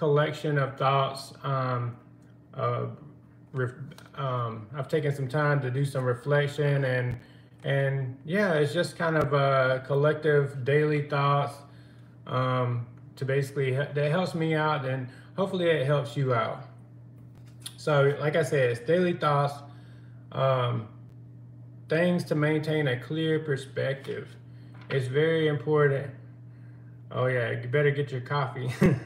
collection of thoughts. Um, uh, um, I've taken some time to do some reflection and and yeah, it's just kind of a collective daily thoughts um, to basically that helps me out and hopefully it helps you out. So, like I said, it's daily thoughts, um, things to maintain a clear perspective. It's very important. Oh yeah, you better get your coffee.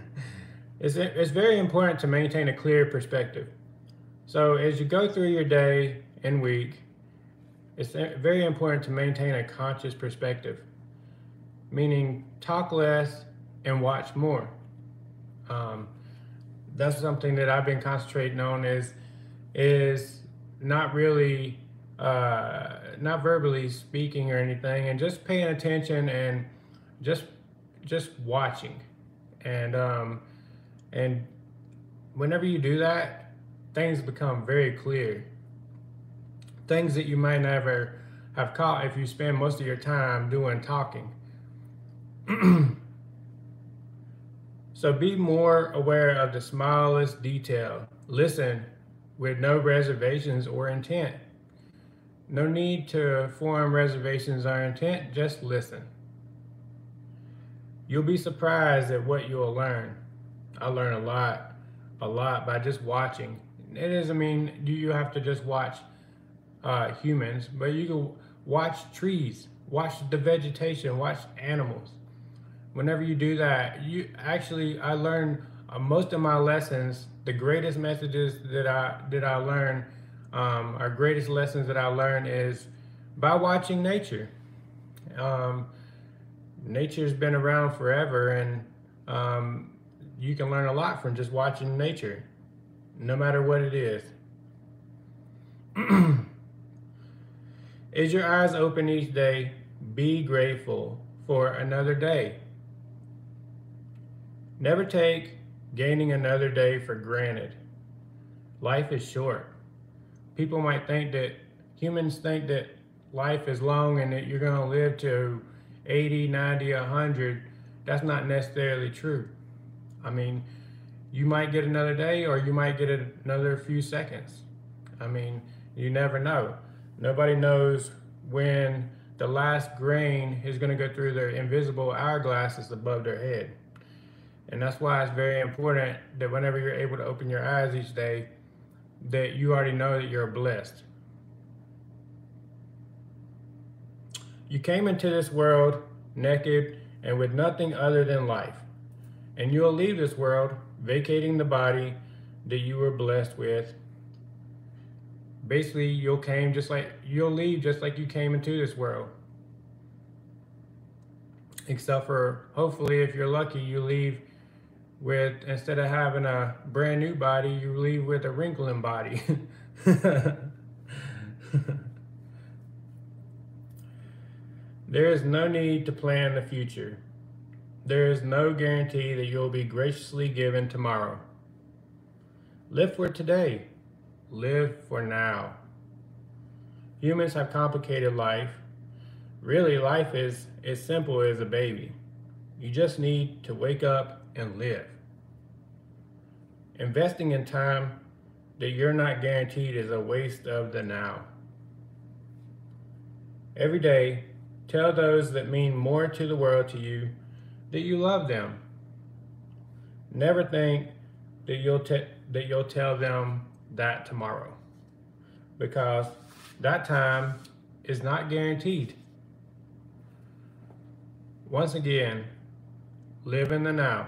it's it's very important to maintain a clear perspective. So as you go through your day and week, it's very important to maintain a conscious perspective, meaning talk less and watch more. Um, that's something that I've been concentrating on is is not really uh, not verbally speaking or anything, and just paying attention and just just watching, and um, and whenever you do that, things become very clear. Things that you might never have caught if you spend most of your time doing talking. so be more aware of the smallest detail. Listen with no reservations or intent. No need to form reservations or intent, just listen. You'll be surprised at what you'll learn. I learn a lot, a lot by just watching it doesn't mean do you have to just watch uh, humans, but you can watch trees, watch the vegetation, watch animals. Whenever you do that, you actually I learned uh, most of my lessons. The greatest messages that I that I learned, um, our greatest lessons that I learned is by watching nature. Um, nature's been around forever, and um, you can learn a lot from just watching nature no matter what it is. is your eyes open each day? Be grateful for another day. Never take gaining another day for granted. Life is short. People might think that humans think that life is long and that you're going to live to 80, 90, 100. That's not necessarily true. I mean, you might get another day or you might get another few seconds. I mean, you never know. Nobody knows when the last grain is going to go through their invisible hourglasses above their head. And that's why it's very important that whenever you're able to open your eyes each day, that you already know that you're blessed. You came into this world naked and with nothing other than life. And you'll leave this world vacating the body that you were blessed with. Basically, you'll came just like you'll leave just like you came into this world. Except for hopefully if you're lucky, you leave with instead of having a brand new body, you leave with a wrinkling body. there is no need to plan the future. There is no guarantee that you'll be graciously given tomorrow. Live for today. Live for now. Humans have complicated life. Really, life is as simple as a baby. You just need to wake up and live. Investing in time that you're not guaranteed is a waste of the now. Every day, tell those that mean more to the world to you that you love them. Never think that you'll that you'll tell them that tomorrow. Because that time is not guaranteed. Once again, live in the now.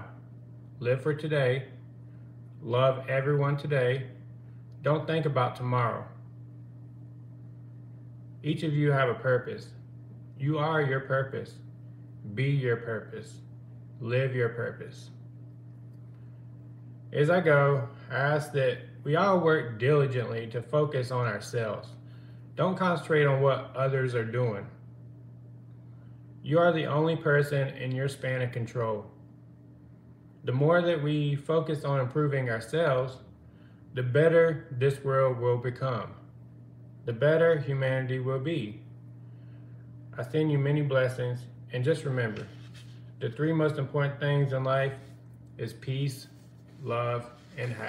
Live for today. Love everyone today. Don't think about tomorrow. Each of you have a purpose. You are your purpose. Be your purpose. Live your purpose. As I go, I ask that we all work diligently to focus on ourselves. Don't concentrate on what others are doing. You are the only person in your span of control. The more that we focus on improving ourselves, the better this world will become. The better humanity will be. I send you many blessings, and just remember, the three most important things in life is peace, love, and happiness.